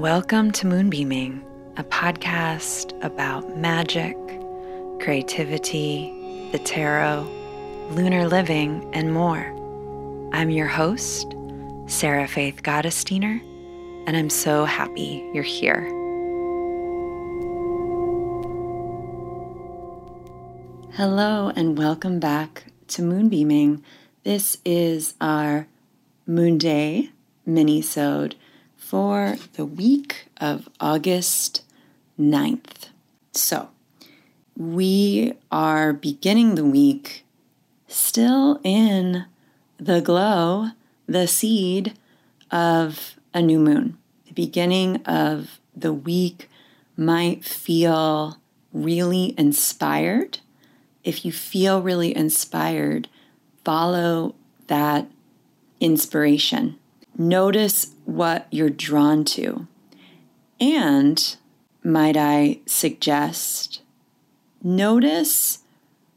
Welcome to Moonbeaming, a podcast about magic, creativity, the tarot, lunar living, and more. I'm your host, Sarah Faith Gottesdiener, and I'm so happy you're here. Hello, and welcome back to Moonbeaming. This is our Moon Day mini-sode for the week of August 9th. So, we are beginning the week still in the glow, the seed of a new moon. The beginning of the week might feel really inspired. If you feel really inspired, follow that inspiration. Notice what you're drawn to. And might I suggest, notice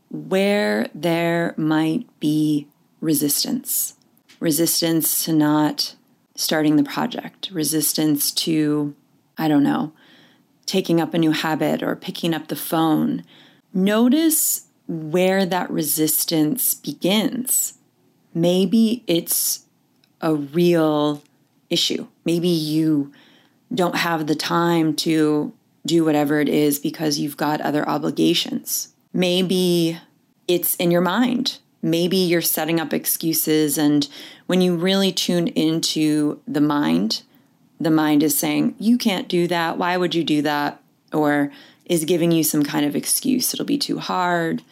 where there might be resistance. Resistance to not starting the project, resistance to, I don't know, taking up a new habit or picking up the phone. Notice where that resistance begins. Maybe it's a real issue. Maybe you don't have the time to do whatever it is because you've got other obligations. Maybe it's in your mind. Maybe you're setting up excuses. And when you really tune into the mind, the mind is saying, You can't do that. Why would you do that? Or is giving you some kind of excuse. It'll be too hard.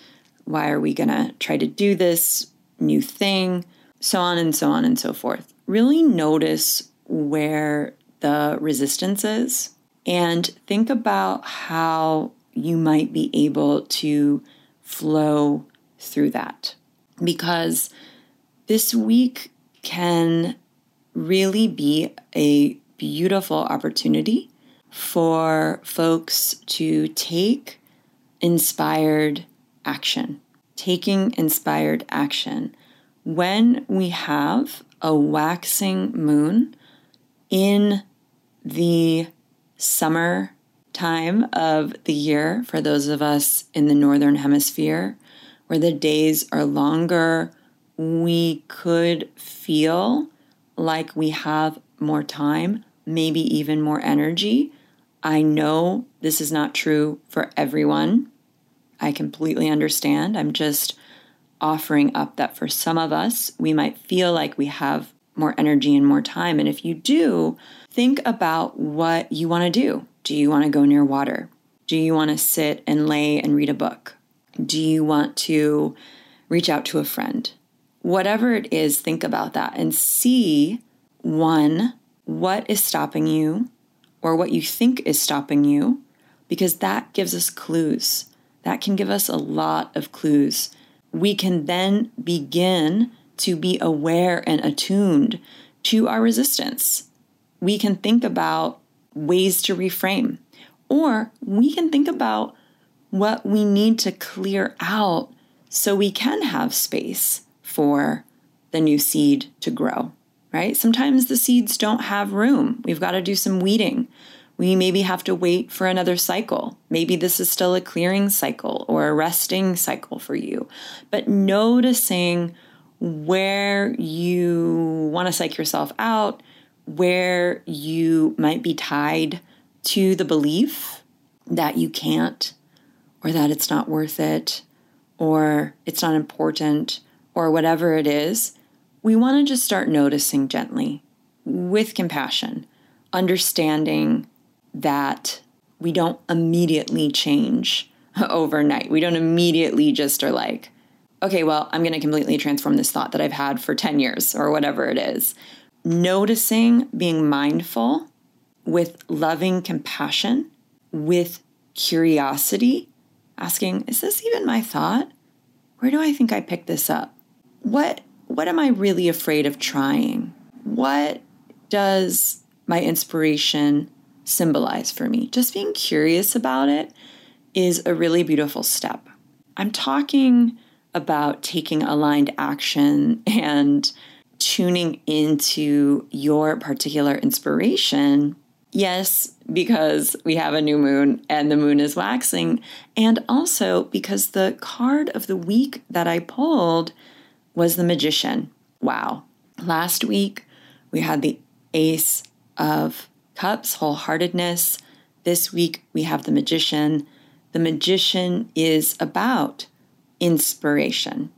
Why are we going to try to do this new thing? So on and so on and so forth. Really notice where the resistance is and think about how you might be able to flow through that. Because this week can really be a beautiful opportunity for folks to take inspired action. Taking inspired action when we have a waxing moon in the summer time of the year for those of us in the northern hemisphere where the days are longer we could feel like we have more time maybe even more energy. I know this is not true for everyone. I completely understand. I'm just offering up that for some of us, we might feel like we have more energy and more time. And if you do, think about what you want to do. Do you want to go near water? Do you want to sit and lay and read a book? Do you want to reach out to a friend? Whatever it is, think about that and see one, what is stopping you or what you think is stopping you, because that gives us clues. That can give us a lot of clues we can then begin to be aware and attuned to our resistance. We can think about ways to reframe, or we can think about what we need to clear out so we can have space for the new seed to grow, right? Sometimes the seeds don't have room. We've got to do some weeding we maybe have to wait for another cycle. Maybe this is still a clearing cycle or a resting cycle for you. But noticing where you want to psych yourself out, where you might be tied to the belief that you can't, or that it's not worth it, or it's not important, or whatever it is, we want to just start noticing gently with compassion, understanding that we don't immediately change overnight. We don't immediately just are like, okay, well, I'm going to completely transform this thought that I've had for 10 years or whatever it is. Noticing, being mindful with loving compassion, with curiosity, asking, is this even my thought? Where do I think I picked this up? What what am I really afraid of trying? What does my inspiration symbolize for me. Just being curious about it is a really beautiful step. I'm talking about taking aligned action and tuning into your particular inspiration Yes, because we have a new moon and the moon is waxing, and also because the card of the week that I pulled was the magician. Wow. Last week we had the ace of cups, wholeheartedness. This week we have the magician. The magician is about inspiration.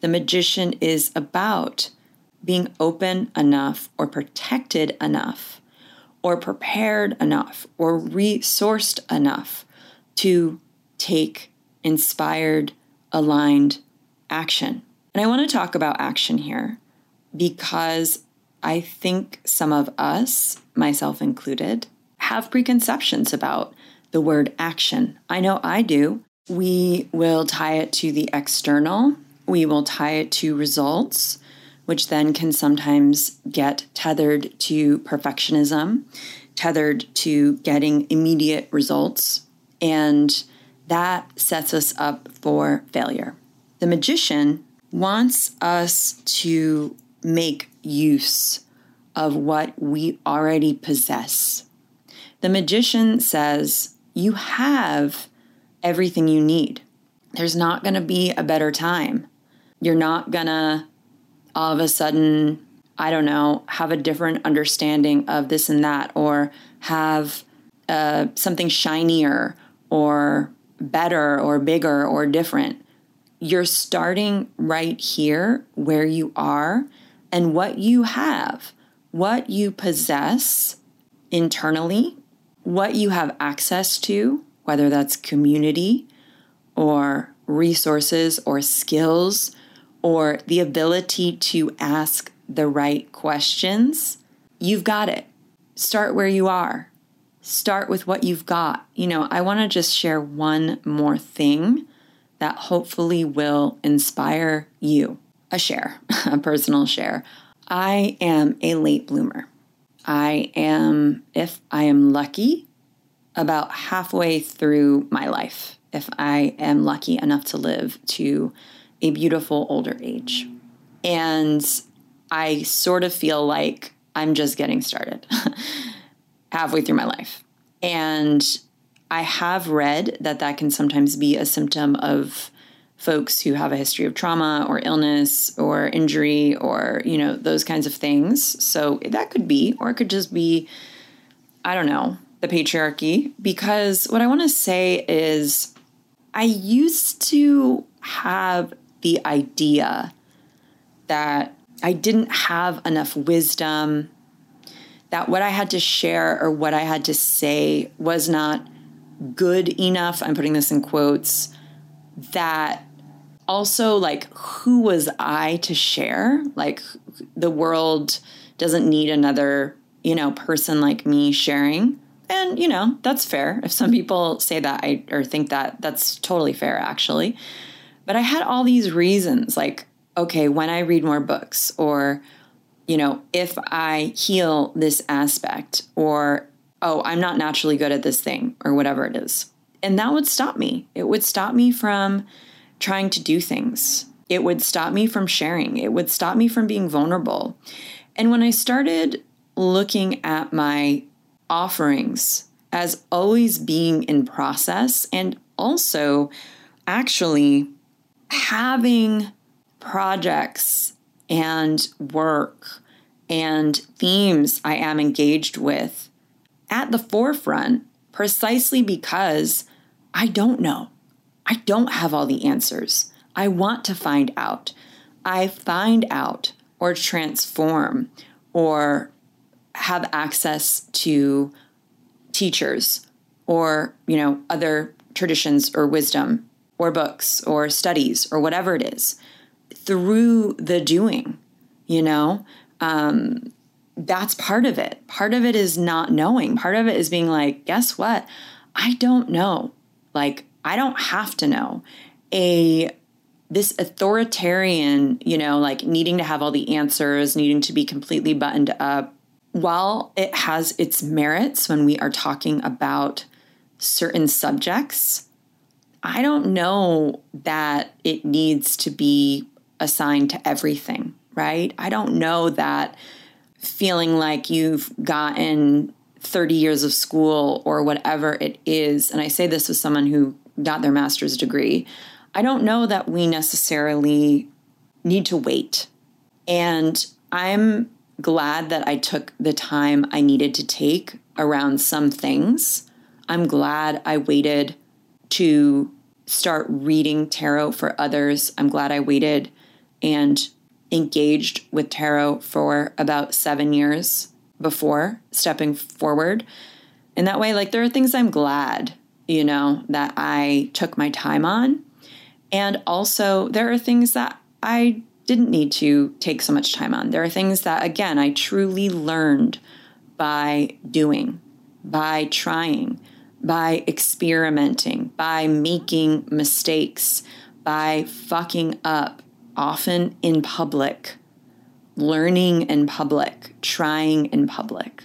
The magician is about being open enough or protected enough or prepared enough or resourced enough to take inspired, aligned action. And I want to talk about action here because I think some of us, myself included, have preconceptions about the word action. I know I do. We will tie it to the external, we will tie it to results, which then can sometimes get tethered to perfectionism, tethered to getting immediate results. And that sets us up for failure. The magician wants us to make use of what we already possess. The magician says, You have everything you need. There's not going to be a better time. You're not going to all of a sudden, I don't know, have a different understanding of this and that, or have uh, something shinier or better or bigger or different. You're starting right here where you are and what you have, what you possess internally, what you have access to, whether that's community or resources or skills or the ability to ask the right questions, you've got it. Start where you are. Start with what you've got. You know, I want to just share one more thing that hopefully will inspire you a share, a personal share. I am a late bloomer. I am, if I am lucky, about halfway through my life, if I am lucky enough to live to a beautiful older age. And I sort of feel like I'm just getting started halfway through my life. And I have read that that can sometimes be a symptom of folks who have a history of trauma or illness or injury or, you know, those kinds of things. So that could be, or it could just be, I don't know, the patriarchy. Because what I want to say is, I used to have the idea that I didn't have enough wisdom, that what I had to share or what I had to say was not good enough. I'm putting this in quotes. That also, like, who was I to share? Like, the world doesn't need another, you know, person like me sharing. And, you know, that's fair. If some people say that I, or think that, that's totally fair, actually. But I had all these reasons like, okay, when I read more books, or, you know, if I heal this aspect, or, oh, I'm not naturally good at this thing, or whatever it is. And that would stop me. It would stop me from trying to do things. It would stop me from sharing. It would stop me from being vulnerable. And when I started looking at my offerings as always being in process and also actually having projects and work and themes I am engaged with at the forefront precisely because I don't know. I don't have all the answers. I want to find out. I find out or transform or have access to teachers or, you know, other traditions or wisdom or books or studies or whatever it is through the doing, you know? Um, that's part of it. Part of it is not knowing. Part of it is being like, guess what? I don't know. Like, I don't have to know. A this authoritarian, you know, like needing to have all the answers, needing to be completely buttoned up, while it has its merits when we are talking about certain subjects, I don't know that it needs to be assigned to everything, right? I don't know that feeling like you've gotten 30 years of school or whatever it is, and I say this as someone who got their master's degree, I don't know that we necessarily need to wait. And I'm glad that I took the time I needed to take around some things. I'm glad I waited to start reading tarot for others. I'm glad I waited and engaged with tarot for about seven years before stepping forward. In that way, like, there are things I'm glad, you know, that I took my time on. And also, there are things that I didn't need to take so much time on. There are things that, again, I truly learned by doing, by trying, by experimenting, by making mistakes, by fucking up, often in public, learning in public, trying in public.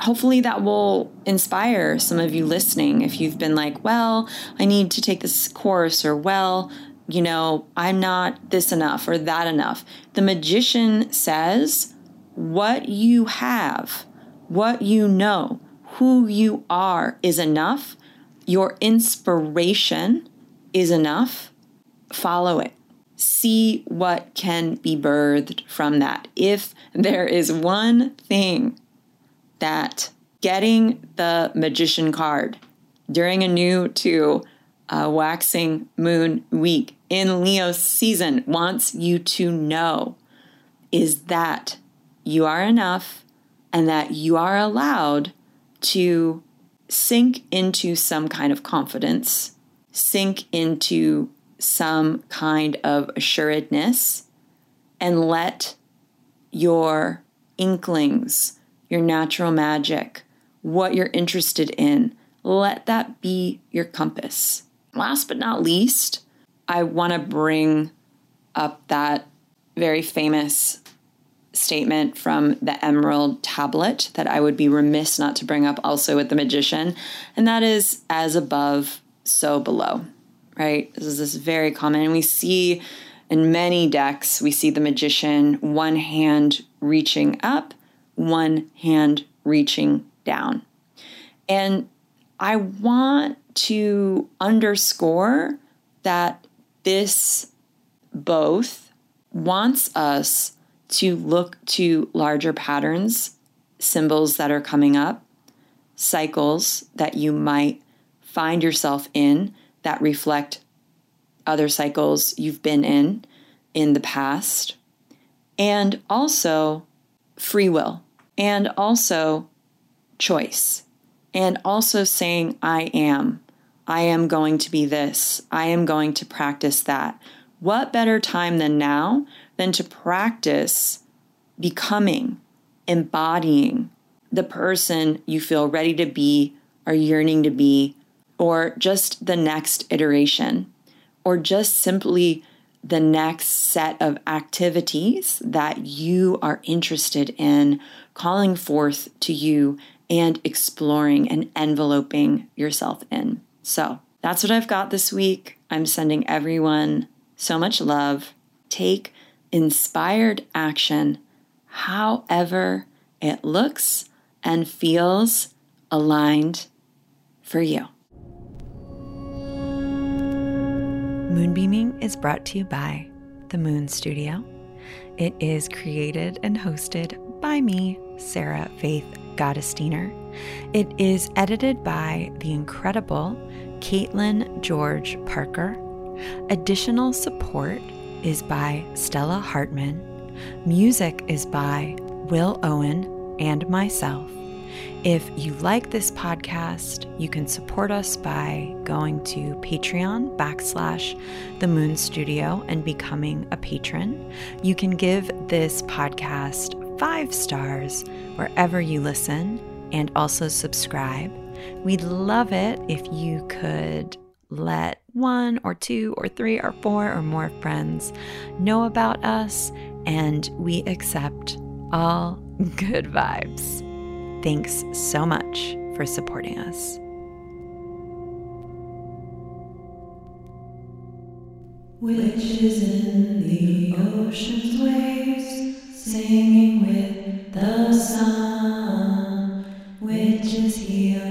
Hopefully, that will inspire some of you listening. If you've been like, well, I need to take this course, or well, you know, I'm not this enough or that enough. The magician says, what you have, what you know, who you are is enough. Your inspiration is enough. Follow it see what can be birthed from that. If there is one thing that getting the magician card during a new to a waxing moon week in Leo season wants you to know is that you are enough and that you are allowed to sink into some kind of confidence, sink into some kind of assuredness and let your inklings, your natural magic, what you're interested in, let that be your compass. Last but not least, I want to bring up that very famous statement from the Emerald Tablet that I would be remiss not to bring up also with the magician, and that is as above, so below right? This is this very common. And we see in many decks, we see the magician, one hand reaching up, one hand reaching down. And I want to underscore that this both wants us to look to larger patterns, symbols that are coming up, cycles that you might find yourself in that reflect other cycles you've been in in the past, and also free will, and also choice, and also saying, I am. I am going to be this. I am going to practice that. What better time than now than to practice becoming, embodying the person you feel ready to be or yearning to be or just the next iteration, or just simply the next set of activities that you are interested in calling forth to you and exploring and enveloping yourself in. So that's what I've got this week. I'm sending everyone so much love. Take inspired action, however it looks and feels aligned for you. Moonbeaming is brought to you by The Moon Studio. It is created and hosted by me, Sarah Faith Gottesdiener. It is edited by the incredible Caitlin George Parker. Additional support is by Stella Hartman. Music is by Will Owen and myself. If you like this podcast, you can support us by going to Patreon backslash the Moon Studio and becoming a patron. You can give this podcast five stars wherever you listen and also subscribe. We'd love it if you could let one or two or three or four or more friends know about us, and we accept all good vibes. Thanks so much for supporting us. In the ocean's waves, singing with the sun. Which is healed